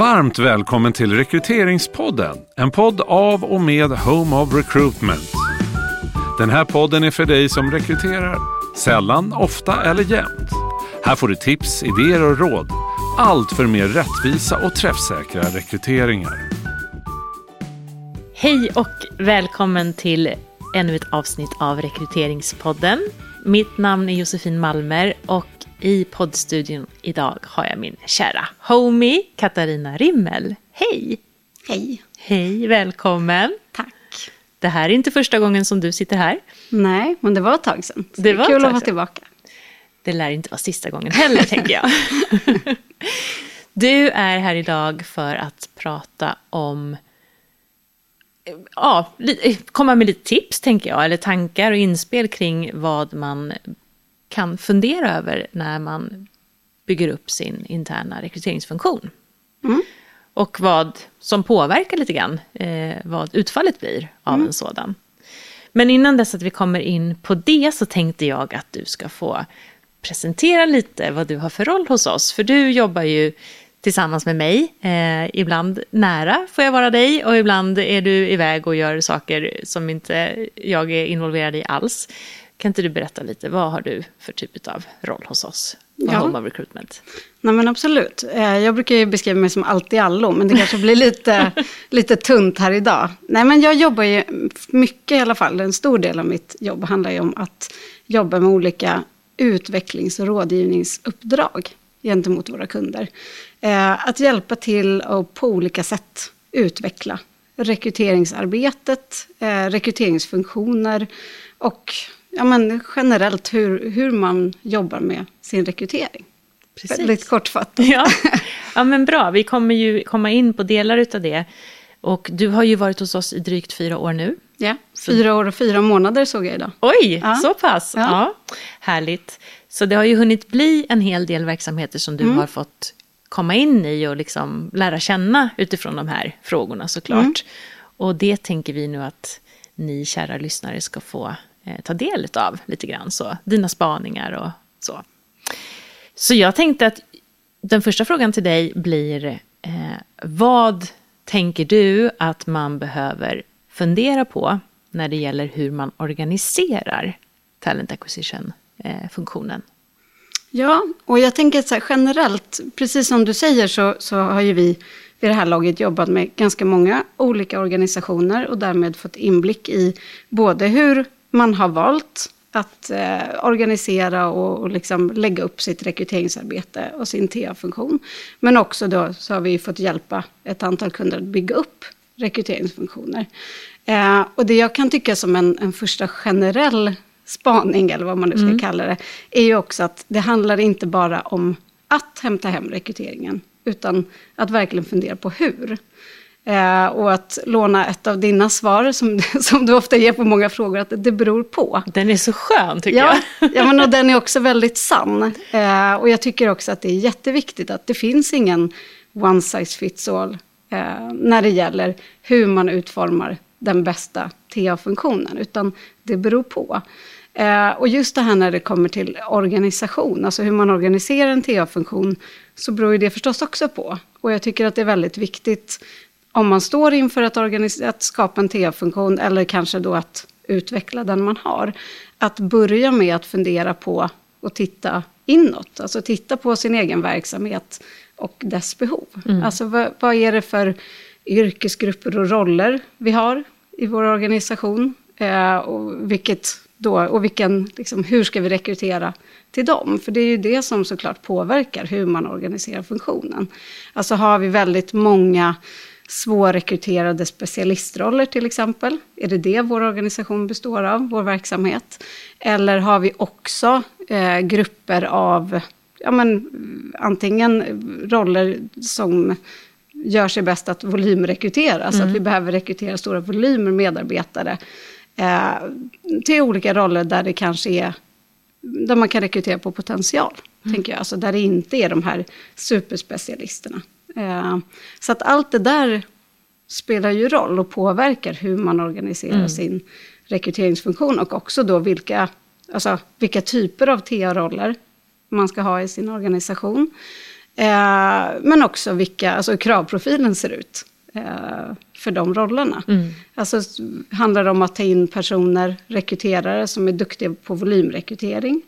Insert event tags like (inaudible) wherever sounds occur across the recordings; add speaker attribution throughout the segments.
Speaker 1: Varmt välkommen till Rekryteringspodden. En podd av och med Home of Recruitment. Den här podden är för dig som rekryterar. Sällan, ofta eller jämt. Här får du tips, idéer och råd. Allt för mer rättvisa och träffsäkra rekryteringar.
Speaker 2: Hej och välkommen till ännu ett avsnitt av Rekryteringspodden. Mitt namn är Josefin Malmer och i poddstudion idag har jag min kära homie Katarina Rimmel. Hej!
Speaker 3: Hej.
Speaker 2: Hej, välkommen.
Speaker 3: Tack.
Speaker 2: Det här är inte första gången som du sitter här.
Speaker 3: Nej, men det var ett tag sedan.
Speaker 2: Det
Speaker 3: det
Speaker 2: var
Speaker 3: kul att vara tillbaka.
Speaker 2: Det lär inte vara sista gången heller, tänker jag. (laughs) Du är här idag för att prata om... Ja, komma med lite tips, tänker jag. Eller tankar och inspel kring vad man kan fundera över när man bygger upp sin interna rekryteringsfunktion. Och vad som påverkar lite grann eh, vad utfallet blir av en sådan. Men innan dess att vi kommer in på det så tänkte jag att du ska få presentera lite vad du har för roll hos oss. För du jobbar ju tillsammans med mig, eh, ibland nära får jag vara dig och ibland är du iväg och gör saker som inte jag är involverad i alls. Kan inte du berätta lite, vad har du för typ av roll hos oss på
Speaker 3: Ja.
Speaker 2: Home of Recruitment?
Speaker 3: Nej, men absolut. Eh, Jag brukar ju beskriva mig som allt i allo, men det kanske blir lite, (laughs) lite tunt här idag. Nej, men jag jobbar ju mycket i alla fall. En stor del av mitt jobb handlar ju om att jobba med olika utvecklings och rådgivningsuppdrag gentemot våra kunder. Eh, Att hjälpa till och på olika sätt utveckla rekryteringsarbetet, eh, rekryteringsfunktioner och ja, men generellt hur, hur man jobbar med sin rekrytering. Väldigt kortfattat.
Speaker 2: Ja. (laughs) ja, men bra. Vi kommer ju komma in på delar utav det. Och du har ju varit hos oss i drygt fyra år nu.
Speaker 3: Ja, fyra år och fyra månader såg jag idag.
Speaker 2: Oj,
Speaker 3: Ja.
Speaker 2: så pass. Ja.
Speaker 3: Ja.
Speaker 2: Härligt. Så det har ju hunnit bli en hel del verksamheter som du har fått komma in i och liksom lära känna utifrån de här frågorna såklart. Och det tänker vi nu att ni kära lyssnare ska få Eh, ta del av lite grann. Så, dina spaningar och så. Så jag tänkte att den första frågan till dig blir eh, vad tänker du att man behöver fundera på när det gäller hur man organiserar talent acquisition-funktionen?
Speaker 3: Eh, ja, och jag tänker så här, generellt, precis som du säger så, så har ju vi vid det här laget jobbat med ganska många olika organisationer och därmed fått inblick i både hur man har valt att eh, organisera och, och liksom lägga upp sitt rekryteringsarbete och sin TA-funktion. Men också då så har vi fått hjälpa ett antal kunder att bygga upp rekryteringsfunktioner. Eh, och det jag kan tycka som en, en första generell spaning, eller vad man nu ska kalla det, är ju också att det handlar inte bara om att hämta hem rekryteringen, utan att verkligen fundera på hur. Eh, och att låna ett av dina svar, som, (laughs) som du ofta ger på många frågor, att det beror på.
Speaker 2: Den är så skön tycker
Speaker 3: Ja,
Speaker 2: jag. (laughs)
Speaker 3: ja men och den är också (laughs) väldigt sann. Eh, och jag tycker också att det är jätteviktigt att det finns ingen one size fits all eh, när det gäller hur man utformar den bästa TA-funktionen, utan det beror på. Eh, och just det här när det kommer till organisation, alltså hur man organiserar en TA-funktion, så beror ju det förstås också på. Och jag tycker att det är väldigt viktigt om man står inför att, organis- att skapa en TA-funktion, eller kanske då att utveckla den man har, att börja med att fundera på och titta inåt, alltså titta på sin egen verksamhet och dess behov. Alltså vad, vad är det för yrkesgrupper och roller vi har i vår organisation? Eh, och, vilket då, och vilken, liksom, hur ska vi rekrytera till dem? För det är ju det som såklart påverkar hur man organiserar funktionen. Alltså har vi väldigt många svårrekryterade specialistroller till exempel? Är det det vår organisation består av, vår verksamhet? Eller har vi också eh, grupper av, ja men antingen roller som gör sig bäst att volymrekrytera, så att vi behöver rekrytera stora volymer medarbetare eh, till olika roller där det kanske är där man kan rekrytera på potential, tänker jag. Alltså där det inte är de här superspecialisterna. Eh, så att allt det där spelar ju roll och påverkar hur man organiserar sin rekryteringsfunktion och också då vilka, alltså, vilka typer av TA-roller man ska ha i sin organisation. Eh, men också vilka, alltså hur kravprofilen ser ut eh, för de rollerna.
Speaker 2: Mm.
Speaker 3: Alltså handlar det om att ta in personer, rekryterare som är duktiga på volymrekrytering.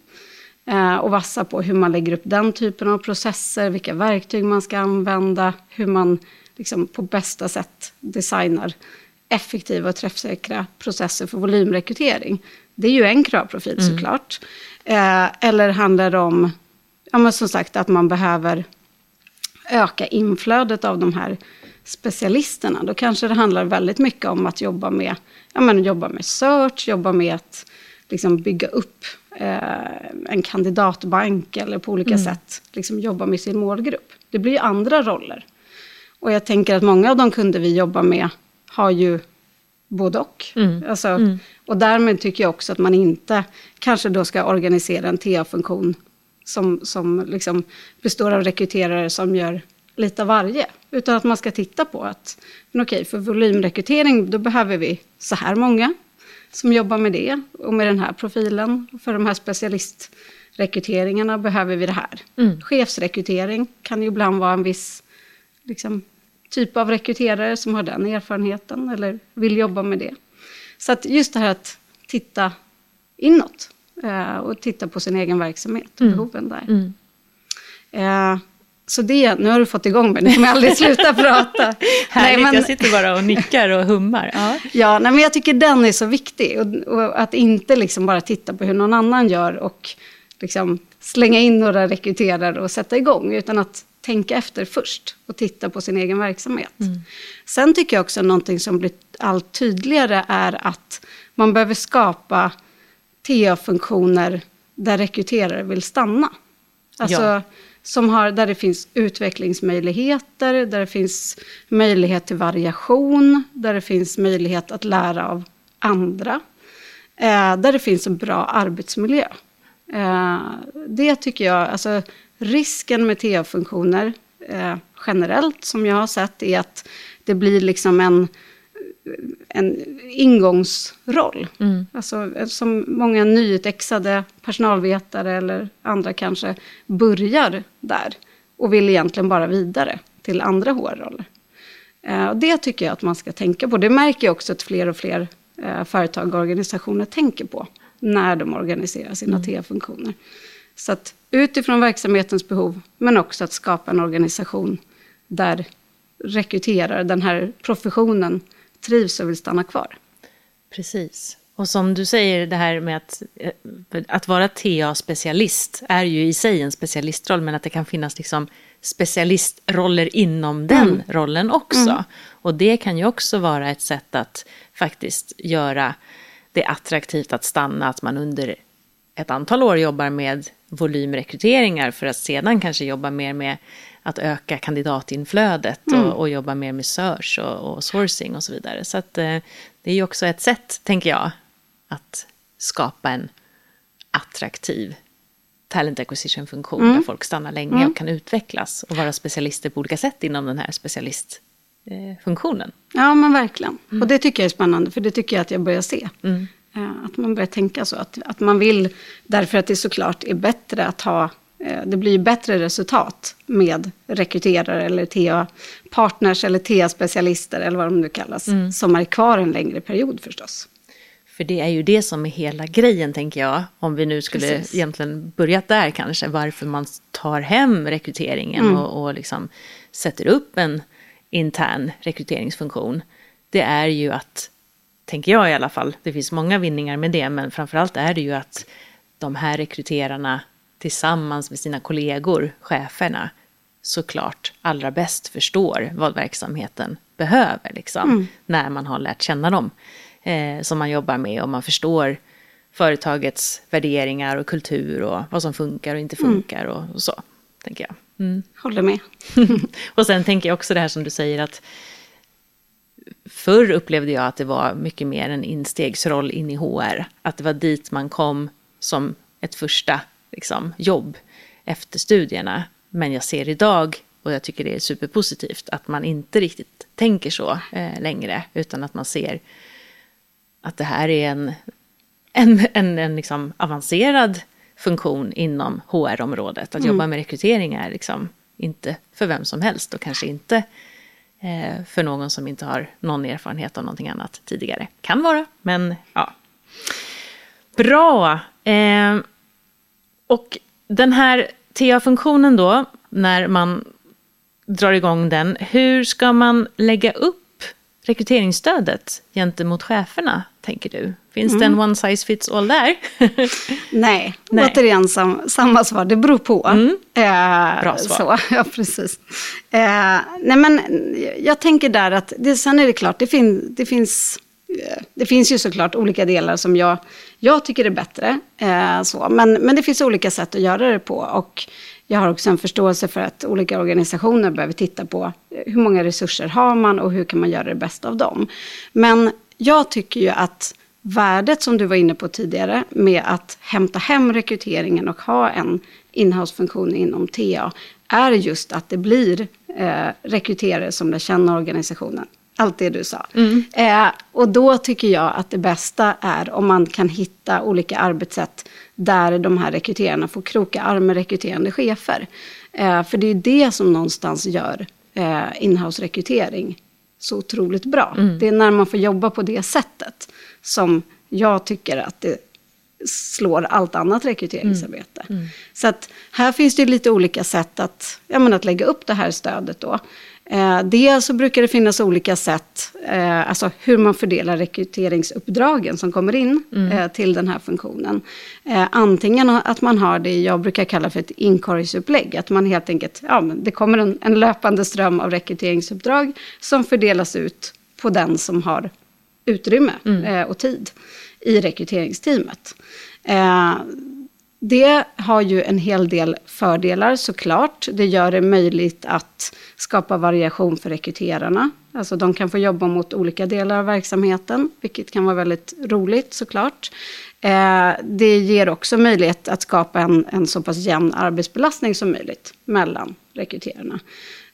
Speaker 3: Eh, och vassa på hur man lägger upp den typen av processer, vilka verktyg man ska använda, hur man liksom på bästa sätt designar effektiva och träffsäkra processer för volymrekrytering. Det är ju en kravprofil såklart. Eh, eller handlar det om, ja men som sagt att man behöver öka inflödet av de här specialisterna. Då kanske det handlar väldigt mycket om att jobba med, ja, men jobba med search, jobba med att liksom bygga upp eh, en kandidatbank eller på olika sätt liksom jobba med sin målgrupp. Det blir ju andra roller. Och jag tänker att många av de kunder vi jobbar med har ju både och.
Speaker 2: Mm.
Speaker 3: Alltså, Och därmed tycker jag också att man inte kanske då ska organisera en TA-funktion som, som liksom består av rekryterare som gör lite av varje. Utan att man ska titta på att, men okej, för volymrekrytering då behöver vi så här många som jobbar med det och med den här profilen. För de här specialistrekryteringarna behöver vi det här.
Speaker 2: Mm.
Speaker 3: Chefsrekrytering kan ju ibland vara en viss liksom, typ av rekryterare som har den erfarenheten eller vill jobba med det. Så att just det här att titta inåt eh, och titta på sin egen verksamhet och behoven där.
Speaker 2: Mm.
Speaker 3: Eh, så det, nu har du fått igång mig, nu kommer jag aldrig sluta (laughs) prata.
Speaker 2: Härligt,
Speaker 3: men-
Speaker 2: jag sitter bara och nickar och hummar. Ja.
Speaker 3: Ja, nej, men jag tycker den är så viktig. Och, och att inte liksom bara titta på hur någon annan gör och liksom slänga in några rekryterare och sätta igång. Utan att tänka efter först och titta på sin egen verksamhet. Sen tycker jag också någonting som blir allt tydligare är att man behöver skapa TA-funktioner där rekryterare vill stanna. Alltså,
Speaker 2: Ja
Speaker 3: som har, där det finns utvecklingsmöjligheter, där det finns möjlighet till variation, där det finns möjlighet att lära av andra, eh, där det finns en bra arbetsmiljö. Eh, det tycker jag, alltså risken med TA-funktioner eh, generellt som jag har sett är att det blir liksom en, en ingångsroll.
Speaker 2: Mm.
Speaker 3: Alltså, som många nyutexade personalvetare eller andra kanske börjar där och vill egentligen bara vidare till andra HR-roller. Eh, det tycker jag att man ska tänka på. Det märker jag också att fler och fler eh, företag och organisationer tänker på när de organiserar sina TA-funktioner. Så att utifrån verksamhetens behov, men också att skapa en organisation där rekryterare, den här professionen, trivs och vill stanna kvar.
Speaker 2: Precis. Och som du säger, det här med att, eh, att vara TA-specialist är ju i sig en specialistroll, men att det kan finnas liksom specialistroller inom den rollen också. Och det kan ju också vara ett sätt att faktiskt göra det attraktivt att stanna, att man under ett antal år jobbar med volymrekryteringar för att sedan kanske jobba mer med att öka kandidatinflödet och, och jobba mer med search och, och sourcing och så vidare. Så att, eh, det är ju också ett sätt, tänker jag, att skapa en attraktiv talent acquisition-funktion där folk stannar länge och kan utvecklas och vara specialister på olika sätt inom den här specialistfunktionen.
Speaker 3: Ja, men verkligen. Och det tycker jag är spännande, för det tycker jag att jag börjar se. Eh, Att man börjar tänka så, att, att man vill, därför att det såklart är bättre att ha, det blir bättre resultat med rekryterare eller TA-partners eller TA-specialister eller vad de nu kallas, som är kvar en längre period förstås.
Speaker 2: För det är ju det som är hela grejen, tänker jag. Om vi nu skulle
Speaker 3: Precis.
Speaker 2: egentligen börjat där kanske, varför man tar hem rekryteringen och, och liksom sätter upp en intern rekryteringsfunktion. Det är ju att, tänker jag i alla fall, det finns många vinningar med det, men framförallt är det ju att de här rekryterarna tillsammans med sina kollegor, cheferna, såklart allra bäst förstår vad verksamheten behöver, liksom, när man har lärt känna dem eh, som man jobbar med och man förstår företagets värderingar och kultur och vad som funkar och inte funkar och, och så, tänker jag. Mm.
Speaker 3: Håller med. (laughs)
Speaker 2: och sen tänker jag också det här som du säger att förr upplevde jag att det var mycket mer en instegsroll in i HR. Att det var dit man kom som ett första liksom, jobb efter studierna. Men jag ser idag, och jag tycker det är superpositivt, att man inte riktigt tänker så eh, längre, utan att man ser att det här är en, en, en, en liksom avancerad funktion inom HR-området. Att jobba med rekrytering är liksom inte för vem som helst och kanske inte eh, för någon som inte har någon erfarenhet av någonting annat tidigare. Kan vara, men ja. Bra! Eh, och den här TA-funktionen då, när man drar igång den, hur ska man lägga upp rekryteringsstödet gentemot cheferna, tänker du? Finns mm. det en one size fits all där? (laughs)
Speaker 3: Nej, (laughs) Nej. återigen sam, samma svar, det beror på. Mm.
Speaker 2: Eh, Bra svar.
Speaker 3: Så, (laughs) ja, precis. Eh, nej, men jag tänker där att, det, sen är det klart, det, fin, det finns Eh, det finns ju såklart olika delar som jag, jag tycker är bättre. Eh, så. Men, men det finns olika sätt att göra det på. Och jag har också en förståelse för att olika organisationer behöver titta på eh, hur många resurser har man och hur kan man göra det bästa av dem. Men jag tycker ju att värdet som du var inne på tidigare med att hämta hem rekryteringen och ha en inhouse-funktion inom TA är just att det blir eh, rekryterare som lär känna organisationen. Allt det du sa. Mm. Eh, och då tycker jag att det bästa är om man kan hitta olika arbetssätt där de här rekryterarna får kroka arm med rekryterande chefer. Eh, för det är det som någonstans gör eh, inhouse-rekrytering så otroligt bra. Mm. Det är när man får jobba på det sättet som jag tycker att det slår allt annat rekryteringsarbete. Mm. Mm. Så att här finns det lite olika sätt att, ja, men att lägga upp det här stödet då. Eh, dels så brukar det finnas olika sätt, eh, alltså hur man fördelar rekryteringsuppdragen som kommer in mm. eh, till den här funktionen. Eh, antingen att man har det jag brukar kalla för ett inkorgsupplägg, att man helt enkelt, ja men det kommer en, en löpande ström av rekryteringsuppdrag som fördelas ut på den som har utrymme mm. Eh, och tid i rekryteringsteamet. Det har ju en hel del fördelar såklart. Det gör det möjligt att skapa variation för rekryterarna. Alltså de kan få jobba mot olika delar av verksamheten, vilket kan vara väldigt roligt såklart. Eh, det ger också möjlighet att skapa en, en så pass jämn arbetsbelastning som möjligt mellan rekryterarna.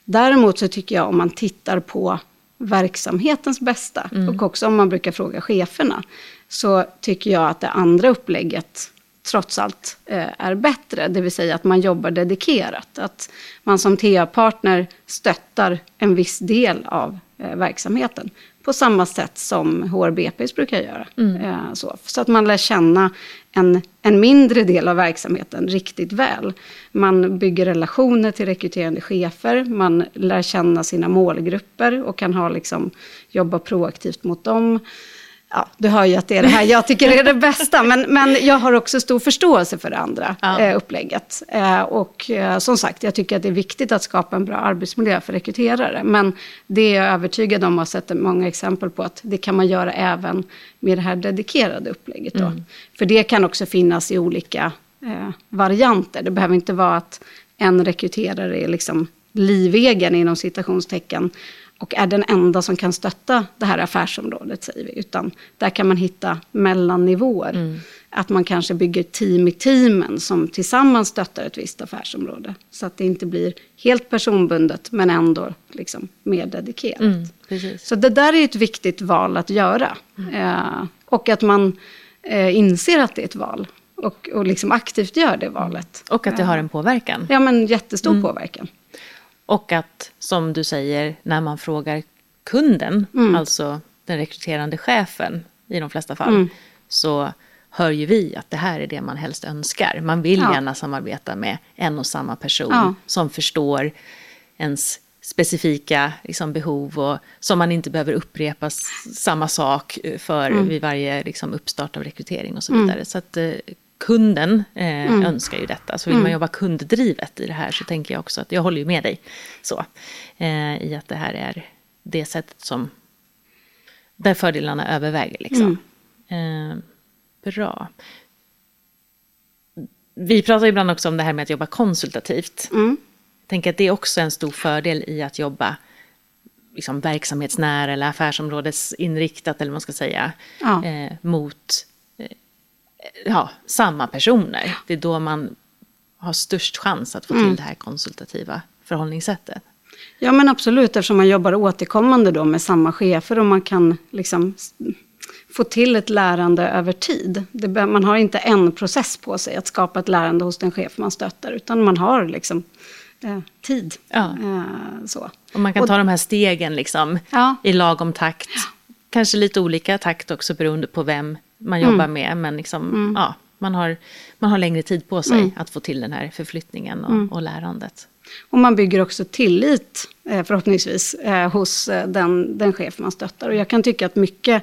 Speaker 3: Däremot så tycker jag om man tittar på verksamhetens bästa mm. och också om man brukar fråga cheferna så tycker jag att det andra upplägget trots allt eh, är bättre. Det vill säga att man jobbar dedikerat. Att man som TA-partner stöttar en viss del av eh, verksamheten. På samma sätt som HRBPs brukar göra. Mm. Eh, så, så att man lär känna en, en mindre del av verksamheten riktigt väl. Man bygger relationer till rekryterande chefer, man lär känna sina målgrupper och kan ha, liksom, jobba proaktivt mot dem ja, du hör ju att det är det här jag tycker är det bästa. Men, men jag har också stor förståelse för det andra ja. eh, upplägget. Eh, och eh, som sagt, jag tycker att det är viktigt att skapa en bra arbetsmiljö för rekryterare. Men det är jag övertygad om och har sett många exempel på att det kan man göra även med det här dedikerade upplägget. Då. Mm. För det kan också finnas i olika eh, varianter. Det behöver inte vara att en rekryterare är liksom livegen inom citationstecken och är den enda som kan stötta det här affärsområdet, säger vi. Utan där kan man hitta mellannivåer. Mm. Att man kanske bygger team i teamen som tillsammans stöttar ett visst affärsområde. Så att det inte blir helt personbundet, men ändå liksom mer dedikerat. Mm, så det där är ett viktigt val att göra. Mm. Eh, och att man eh, inser att det är ett val. Och, och liksom aktivt gör det valet.
Speaker 2: Och att det har en påverkan.
Speaker 3: Ja, men jättestor mm. påverkan.
Speaker 2: Och att, som du säger, när man frågar kunden, mm. alltså den rekryterande chefen i de flesta fall, mm. så hör ju vi att det här är det man helst önskar. Man vill ja. gärna samarbeta med en och samma person ja. som förstår ens specifika liksom, behov och som man inte behöver upprepa samma sak för mm. vid varje liksom, uppstart av rekrytering och så mm. vidare. Så att eh, kunden eh, mm. önskar ju detta. Så vill mm. man jobba kunddrivet i det här så tänker jag också att jag håller ju med dig så, eh, i att det här är det sättet som där fördelarna överväger. Liksom. Mm. Eh, bra. Vi pratar ibland också om det här med att jobba konsultativt. Mm. Jag tänker att det är också en stor fördel i att jobba liksom verksamhetsnära eller affärsområdesinriktat eller vad man ska säga, ja. eh, mot ja, samma personer. Det är då man har störst chans att få till mm. det här konsultativa förhållningssättet.
Speaker 3: Ja men absolut, eftersom man jobbar återkommande då med samma chefer och man kan liksom få till ett lärande över tid. Det, man har inte en process på sig att skapa ett lärande hos den chef man stöttar, utan man har liksom eh, tid.
Speaker 2: Ja.
Speaker 3: Eh, så.
Speaker 2: Och man kan
Speaker 3: Och-
Speaker 2: ta de här stegen liksom
Speaker 3: Ja.
Speaker 2: i lagom takt. Kanske lite olika takt också beroende på vem man
Speaker 3: Mm.
Speaker 2: jobbar med. Men liksom, ja, man, har, man har längre tid på sig
Speaker 3: Mm.
Speaker 2: att få till den här förflyttningen och, och lärandet.
Speaker 3: Och man bygger också tillit, eh, förhoppningsvis, eh, hos eh, den, den chef man stöttar. Och jag kan tycka att mycket,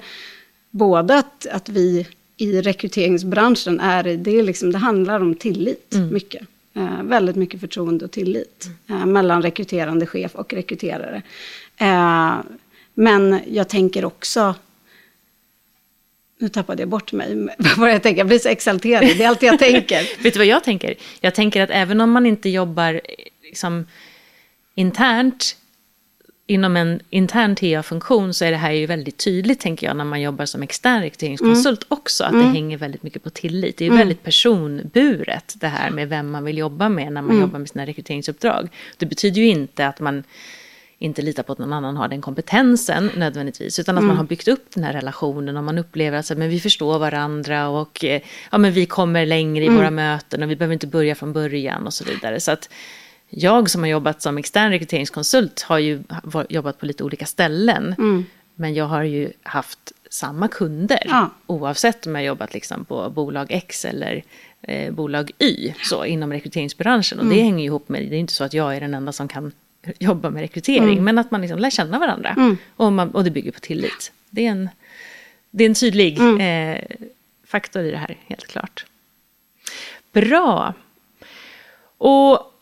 Speaker 3: både att, att vi i rekryteringsbranschen är, det, är liksom, det handlar om tillit mycket. Eh, väldigt mycket förtroende och tillit eh, mellan rekryterande chef och rekryterare. Eh, men jag tänker också, nu tappade jag bort mig, (laughs) vad jag tänker? Jag blir så exalterad, det är allt jag tänker. (laughs)
Speaker 2: Vet du vad jag tänker? Jag tänker att även om man inte jobbar eh, liksom, internt inom en intern TA-funktion så är det här ju väldigt tydligt, tänker jag, när man jobbar som extern rekryteringskonsult också, att det hänger väldigt mycket på tillit. Det är ju väldigt personburet, det här med vem man vill jobba med när man jobbar med sina rekryteringsuppdrag. Det betyder ju inte att man inte litar på att någon annan har den kompetensen nödvändigtvis, utan att man har byggt upp den här relationen och man upplever att så, men vi förstår varandra och eh, ja, men vi kommer längre i våra möten och vi behöver inte börja från början och så vidare. Så att jag som har jobbat som extern rekryteringskonsult har ju jobbat på lite olika ställen. Men jag har ju haft samma kunder
Speaker 3: Ja.
Speaker 2: oavsett om jag jobbat liksom på bolag X eller eh, bolag Y så, inom rekryteringsbranschen. Och det hänger ju ihop med, det är inte så att jag är den enda som kan jobba med rekrytering, men att man liksom lär känna varandra. Och, man, och det bygger på tillit. Det är en, det är en tydlig eh, faktor i det här, helt klart. Bra. Och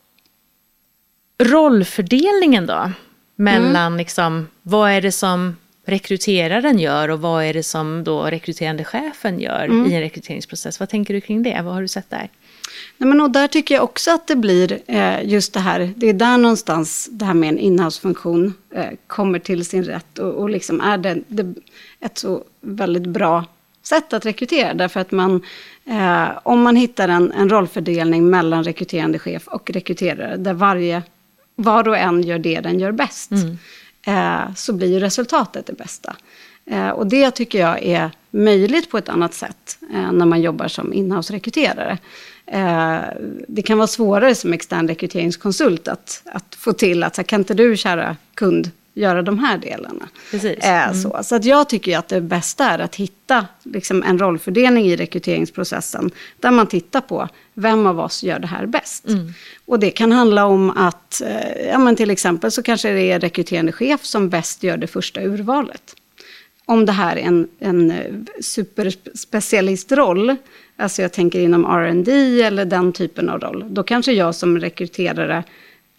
Speaker 2: rollfördelningen då? Mellan liksom, vad är det som rekryteraren gör och vad är det som då rekryterande chefen gör i en rekryteringsprocess? Vad tänker du kring det? Vad har du sett där?
Speaker 3: Nej, men och där tycker jag också att det blir eh, just det här, det är där någonstans det här med en inhouse-funktion eh, kommer till sin rätt och, och liksom är det, det ett så väldigt bra sätt att rekrytera. Därför att man, eh, om man hittar en, en rollfördelning mellan rekryterande chef och rekryterare, där varje, var och en gör det den gör bäst, eh, så blir ju resultatet det bästa. Eh, och det tycker jag är möjligt på ett annat sätt eh, när man jobbar som inhouse-rekryterare. Eh, det kan vara svårare som extern rekryteringskonsult att, att få till att, så här, kan inte du kära kund göra de här delarna?
Speaker 2: Precis.
Speaker 3: Eh, så. så att jag tycker att det bästa är att hitta liksom, en rollfördelning i rekryteringsprocessen där man tittar på vem av oss gör det här bäst. Och det kan handla om att, eh, ja men till exempel så kanske det är rekryterande chef som bäst gör det första urvalet. Om det här är en, en eh, superspecialistroll, alltså jag tänker inom R&D eller den typen av roll, då kanske jag som rekryterare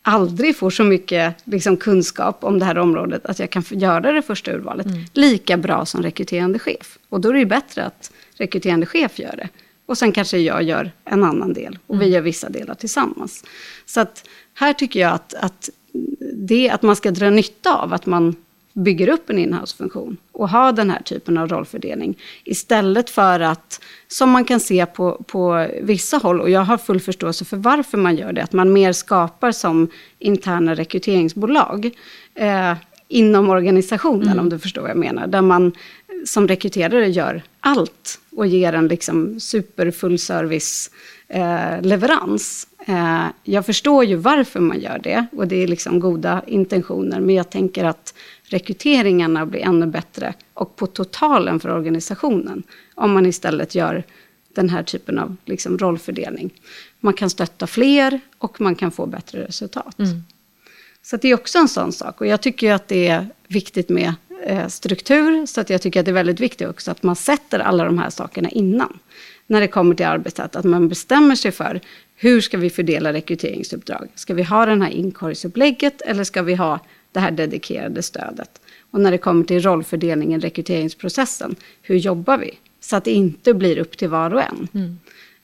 Speaker 3: aldrig får så mycket liksom, kunskap om det här området att jag kan göra det första urvalet lika bra som rekryterande chef. Och då är det ju bättre att rekryterande chef gör det. Och sen kanske jag gör en annan del och vi gör vissa delar tillsammans. Så att här tycker jag att, att, det, att man ska dra nytta av att man bygger upp en inhouse-funktion och ha den här typen av rollfördelning. Istället för att, som man kan se på, på vissa håll, och jag har full förståelse för varför man gör det, att man mer skapar som interna rekryteringsbolag eh, inom organisationen, om du förstår vad jag menar. Där man som rekryterare gör allt och ger en liksom superfull service eh, leverans. Eh, jag förstår ju varför man gör det och det är liksom goda intentioner, men jag tänker att rekryteringarna blir ännu bättre och på totalen för organisationen om man istället gör den här typen av liksom rollfördelning. Man kan stötta fler och man kan få bättre resultat. Så att det är också en sån sak. Och jag tycker att det är viktigt med eh, struktur. Så att jag tycker att det är väldigt viktigt också att man sätter alla de här sakerna innan. När det kommer till arbetet. Att man bestämmer sig för hur ska vi fördela rekryteringsuppdrag. Ska vi ha den här inkorgsupplägget eller ska vi ha det här dedikerade stödet? Och när det kommer till rollfördelningen, rekryteringsprocessen. Hur jobbar vi? Så att det inte blir upp till var och en.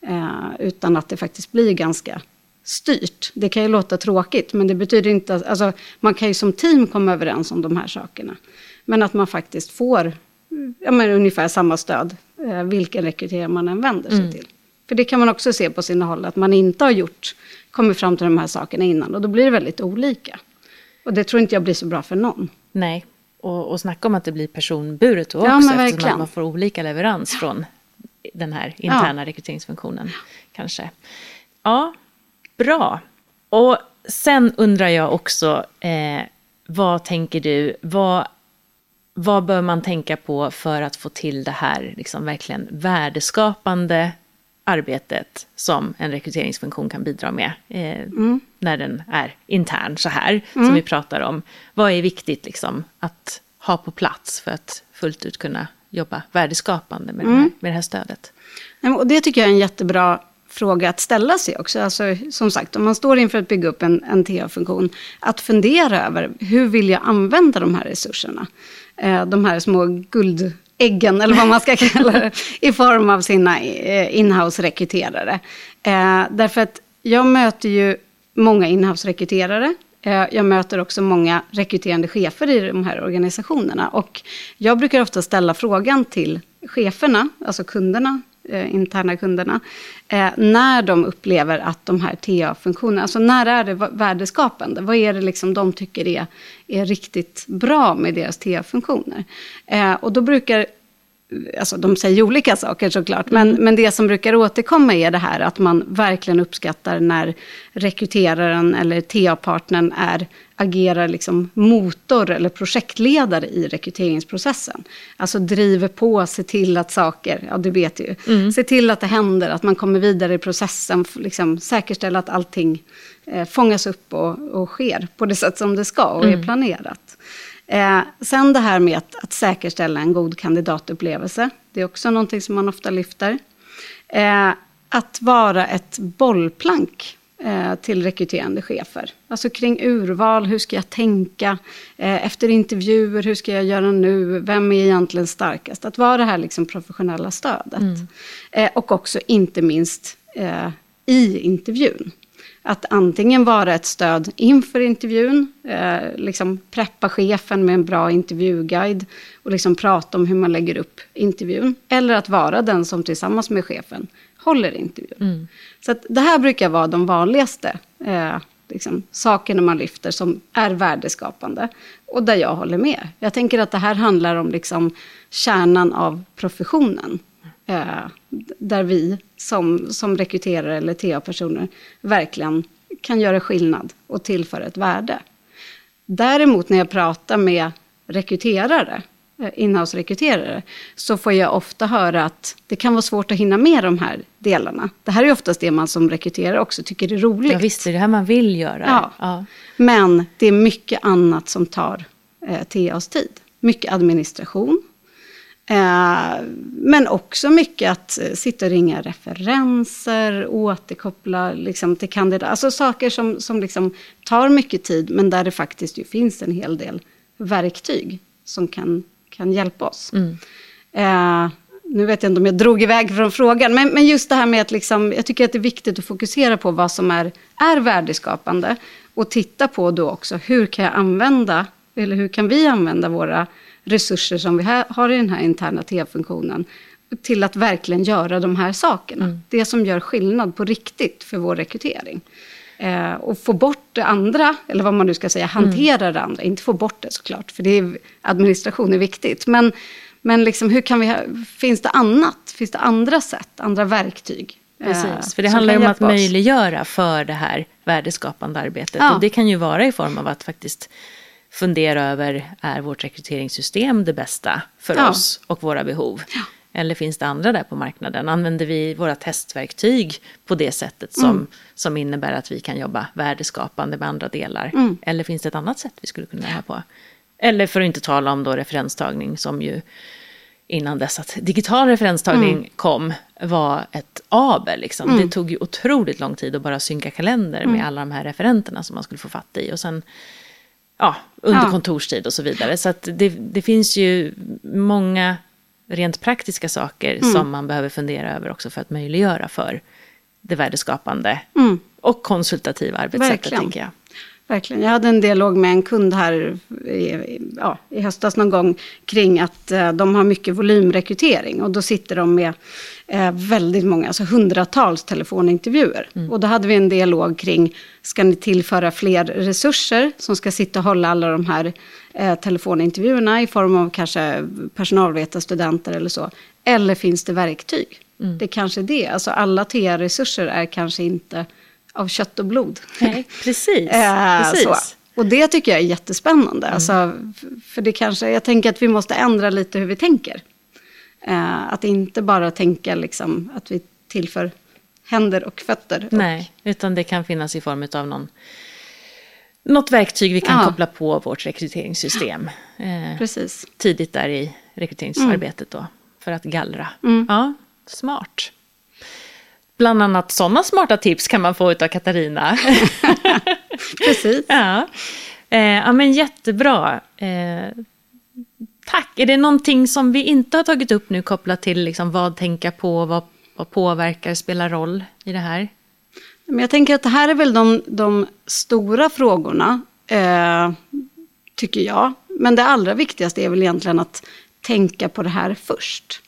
Speaker 3: Eh, utan att det faktiskt blir ganska styrt. Det kan ju låta tråkigt, men det betyder inte att... Alltså, man kan ju som team komma överens om de här sakerna. Men att man faktiskt får mm, ja, men ungefär samma stöd, eh, vilken rekryterare man än vänder sig till. För det kan man också se på sina håll, att man inte har gjort, kommit fram till de här sakerna innan. Och då blir det väldigt olika. Och det tror inte jag blir så bra för någon.
Speaker 2: Nej, och, och snacka om att det blir personburet då
Speaker 3: Ja,
Speaker 2: också,
Speaker 3: men
Speaker 2: eftersom man får olika leverans från den här interna rekryteringsfunktionen. Kanske. Ja, bra. Och sen undrar jag också, eh, vad tänker du, vad, vad bör man tänka på för att få till det här liksom verkligen värdeskapande arbetet som en rekryteringsfunktion kan bidra med eh, mm. när den är intern så här, mm. som vi pratar om. Vad är viktigt liksom, att ha på plats för att fullt ut kunna jobba värdeskapande med, mm. det, här, med det här stödet?
Speaker 3: Och det tycker jag är en jättebra fråga att ställa sig också. Alltså, som sagt, om man står inför att bygga upp en, en TA-funktion, att fundera över hur vill jag använda de här resurserna? Eh, de här små äggen, eller vad man ska (laughs) kalla det, i form av sina eh, inhouse-rekryterare. Eh, därför att jag möter ju många inhouse-rekryterare. Eh, jag möter också många rekryterande chefer i de här organisationerna. Och jag brukar ofta ställa frågan till cheferna, alltså kunderna, eh, interna kunderna, eh, när de upplever att de här TA-funktionerna, alltså när är det värdeskapande? Vad är det liksom de tycker är, är riktigt bra med deras TA-funktioner? Eh, och då brukar Alltså de säger olika saker såklart, men, mm. men det som brukar återkomma är det här att man verkligen uppskattar när rekryteraren eller TA-partnern är, agerar liksom motor eller projektledare i rekryteringsprocessen. Alltså driver på, ser till att saker, ja du vet ju, mm. se till att det händer, att man kommer vidare i processen, liksom säkerställa att allting eh, fångas upp och, och sker på det sätt som det ska och mm. är planerat. Eh, sen det här med att, att säkerställa en god kandidatupplevelse. Det är också någonting som man ofta lyfter. Eh, att vara ett bollplank till rekryterande chefer. Alltså kring urval, hur ska jag tänka? Eh, efter intervjuer, hur ska jag göra nu? Vem är egentligen starkast? Att vara det här liksom professionella stödet. Mm. Eh, och också inte minst eh, i intervjun. Att antingen vara ett stöd inför intervjun, eh, liksom preppa chefen med en bra intervjuguide och liksom prata om hur man lägger upp intervjun. Eller att vara den som tillsammans med chefen håller intervjun. Mm. Så att det här brukar vara de vanligaste eh, liksom, sakerna man lyfter som är värdeskapande. Och där jag håller med. Jag tänker att det här handlar om liksom, kärnan av professionen. Eh, där vi som, som rekryterare eller TA-personer verkligen kan göra skillnad och tillföra ett värde. Däremot när jag pratar med rekryterare, inhouse-rekryterare, så får jag ofta höra att det kan vara svårt att hinna med de här delarna. Det här är oftast det man som rekryterare också tycker är roligt.
Speaker 2: Ja, visst, det är det här man vill göra.
Speaker 3: Ja. ja. Men det är mycket annat som tar eh, TAs tid. Mycket administration, Eh, men också mycket att eh, sitta och ringa referenser, återkoppla liksom, till kandidater. Alltså saker som, som liksom tar mycket tid, men där det faktiskt ju finns en hel del verktyg som kan, kan hjälpa oss. Mm. Eh, nu vet jag inte om jag drog iväg från frågan, men, men just det här med att liksom, jag tycker att det är viktigt att fokusera på vad som är, är värdeskapande. Och titta på då också, hur kan jag använda, eller hur kan vi använda våra resurser som vi har i den här interna T-funktionen till att verkligen göra de här sakerna. Mm. Det som gör skillnad på riktigt för vår rekrytering. Eh, och få bort det andra, eller vad man nu ska säga, hantera mm. det andra. Inte få bort det såklart, för det är, administration är viktigt. Men, men liksom, hur kan vi, finns det annat? Finns det andra sätt, andra verktyg?
Speaker 2: Eh, Precis, för det handlar ju om att oss. möjliggöra för det här värdeskapande arbetet. Ja. Och det kan ju vara i form av att faktiskt fundera över, är vårt rekryteringssystem det bästa för ja. oss och våra behov? Ja. Eller finns det andra där på marknaden? Använder vi våra testverktyg på det sättet som, mm. som innebär att vi kan jobba värdeskapande med andra delar? Mm. Eller finns det ett annat sätt vi skulle kunna göra på? Eller för att inte tala om då referenstagning som ju innan dess att digital referenstagning mm. kom var ett aber. Liksom. Mm. Det tog ju otroligt lång tid att bara synka kalender med mm. alla de här referenterna som man skulle få fatt i. Och sen ja, under ja. kontorstid och så vidare. Så att det, det finns ju många rent praktiska saker mm. som man behöver fundera över också för att möjliggöra för det värdeskapande mm. och konsultativa arbetssättet, Verkligen. tänker jag.
Speaker 3: Verkligen. Jag hade en dialog med en kund här i, ja, i höstas någon gång kring att eh, de har mycket volymrekrytering och då sitter de med eh, väldigt många, alltså hundratals telefonintervjuer. Mm. Och då hade vi en dialog kring, ska ni tillföra fler resurser som ska sitta och hålla alla de här eh, telefonintervjuerna i form av kanske personalvetarstudenter eller så. Eller finns det verktyg? Mm. Det är kanske är det, alltså alla TA-resurser är kanske inte av kött och blod.
Speaker 2: Nej, precis. (laughs)
Speaker 3: Eh,
Speaker 2: precis.
Speaker 3: så. Och det tycker jag är jättespännande. Alltså, för det kanske, jag tänker att vi måste ändra lite hur vi tänker. Eh, att inte bara tänka liksom, att vi tillför händer och fötter. Och,
Speaker 2: Nej, utan det kan finnas i form av någon, något verktyg vi kan
Speaker 3: Ja.
Speaker 2: koppla på vårt rekryteringssystem. Eh,
Speaker 3: Precis.
Speaker 2: tidigt där i rekryteringsarbetet då, för att gallra.
Speaker 3: Mm.
Speaker 2: Ja, smart. Bland annat sådana smarta tips kan man få av Katarina. (laughs)
Speaker 3: Precis.
Speaker 2: ja. Eh, ja, men jättebra. Eh, tack. Är det någonting som vi inte har tagit upp nu kopplat till liksom vad tänka på, vad, vad påverkar, spelar roll i det här?
Speaker 3: Men jag tänker att det här är väl de, de stora frågorna, eh, tycker jag. Men det allra viktigaste är väl egentligen att tänka på det här först.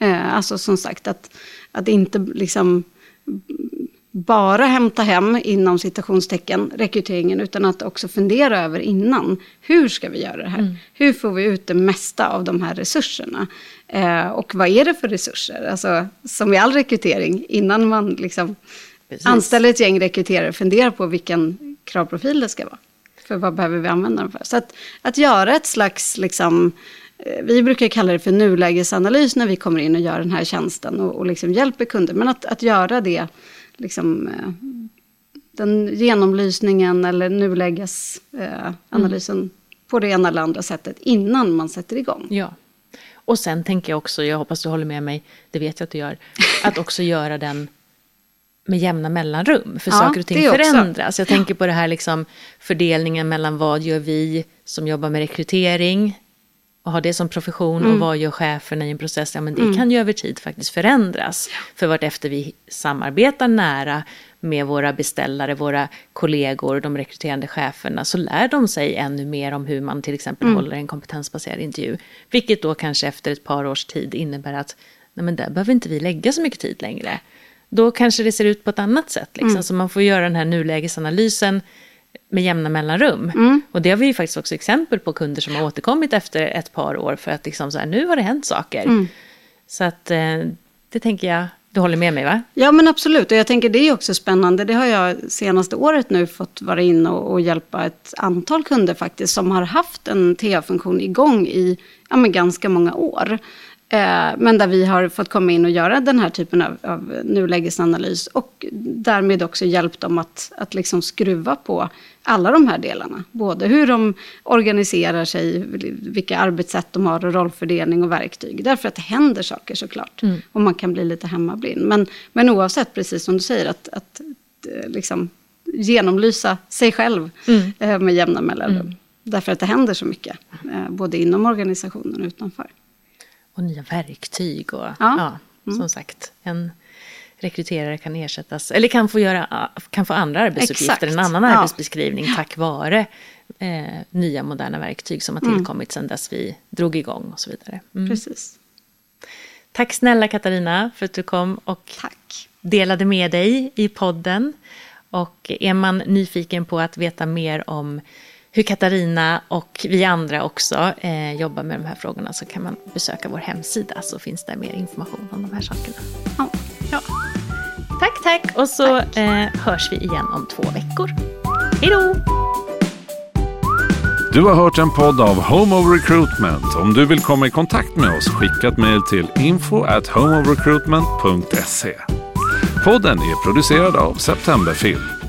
Speaker 3: Eh, alltså som sagt, att, att inte liksom bara hämta hem, inom citationstecken, rekryteringen, utan att också fundera över innan. Hur ska vi göra det här? Hur får vi ut det mesta av de här resurserna? Eh, och vad är det för resurser? Alltså, som i all rekrytering, innan man liksom
Speaker 2: Precis.
Speaker 3: anställer ett gäng rekryterare, fundera på vilken kravprofil det ska vara. För vad behöver vi använda dem för? Så att, att göra ett slags, liksom, vi brukar kalla det för nulägesanalys när vi kommer in och gör den här tjänsten och, och liksom hjälper kunder. Men att, att göra det, liksom, eh, den genomlysningen eller nulägesanalysen på det ena eller andra sättet innan man sätter igång.
Speaker 2: Ja. Och sen tänker jag också, jag hoppas du håller med mig, det vet jag att du gör, att också göra den med jämna mellanrum. För
Speaker 3: Ja,
Speaker 2: saker och ting förändras. Jag tänker på det här liksom fördelningen mellan vad gör vi som jobbar med rekrytering och har det som profession
Speaker 3: Mm.
Speaker 2: och vad gör cheferna i en process. Ja, men det kan ju över tid faktiskt förändras. För vartefter vi samarbetar nära med våra beställare, våra kollegor, de rekryterande cheferna, så lär de sig ännu mer om hur man till exempel
Speaker 3: Mm.
Speaker 2: håller en kompetensbaserad intervju. Vilket då kanske efter ett par års tid innebär att nej men där behöver inte vi lägga så mycket tid längre. Då kanske det ser ut på ett annat sätt. Liksom.
Speaker 3: Mm.
Speaker 2: Så man får göra den här nulägesanalysen med jämna mellanrum.
Speaker 3: Mm.
Speaker 2: Och det har vi ju faktiskt också exempel på kunder som har återkommit efter ett par år för att liksom så här, nu har det hänt saker.
Speaker 3: Mm.
Speaker 2: Så att eh, det tänker jag, du håller med mig va?
Speaker 3: Ja men absolut, och jag tänker det är också spännande. Det har jag senaste året nu fått vara in och, och hjälpa ett antal kunder faktiskt som har haft en TA-funktion igång i ja, men ganska många år. Eh, men där vi har fått komma in och göra den här typen av, av nulägesanalys och därmed också hjälpt dem att, att liksom skruva på alla de här delarna. Både hur de organiserar sig, vilka arbetssätt de har och rollfördelning och verktyg. Därför att det händer saker såklart. Och man kan bli lite hemmablind. Men, men oavsett, precis som du säger, att, att eh, liksom genomlysa sig själv eh, med jämna mellanrum. Därför att det händer så mycket, eh, både inom organisationen och utanför.
Speaker 2: Och nya verktyg och
Speaker 3: Ja.
Speaker 2: ja, som sagt, en rekryterare kan ersättas, eller kan få, göra, kan få andra arbetsuppgifter,
Speaker 3: Exakt.
Speaker 2: en annan
Speaker 3: Ja.
Speaker 2: arbetsbeskrivning tack vare eh, nya moderna verktyg som har tillkommit sedan dess vi drog igång och så vidare. Mm.
Speaker 3: Precis.
Speaker 2: Tack snälla Katarina för att du kom och
Speaker 3: Tack.
Speaker 2: delade med dig i podden. Och är man nyfiken på att veta mer om hur Katarina och vi andra också eh, jobbar med de här frågorna så kan man besöka vår hemsida så finns det mer information om de här sakerna.
Speaker 3: Ja.
Speaker 2: Ja. Tack, tack och så Eh, hörs vi igen om två veckor. Hej då!
Speaker 1: Du har hört en podd av Home of Recruitment. Om du vill komma i kontakt med oss, skicka ett mejl till info at homeofrecruitment.se. Podden är producerad av Septemberfilm.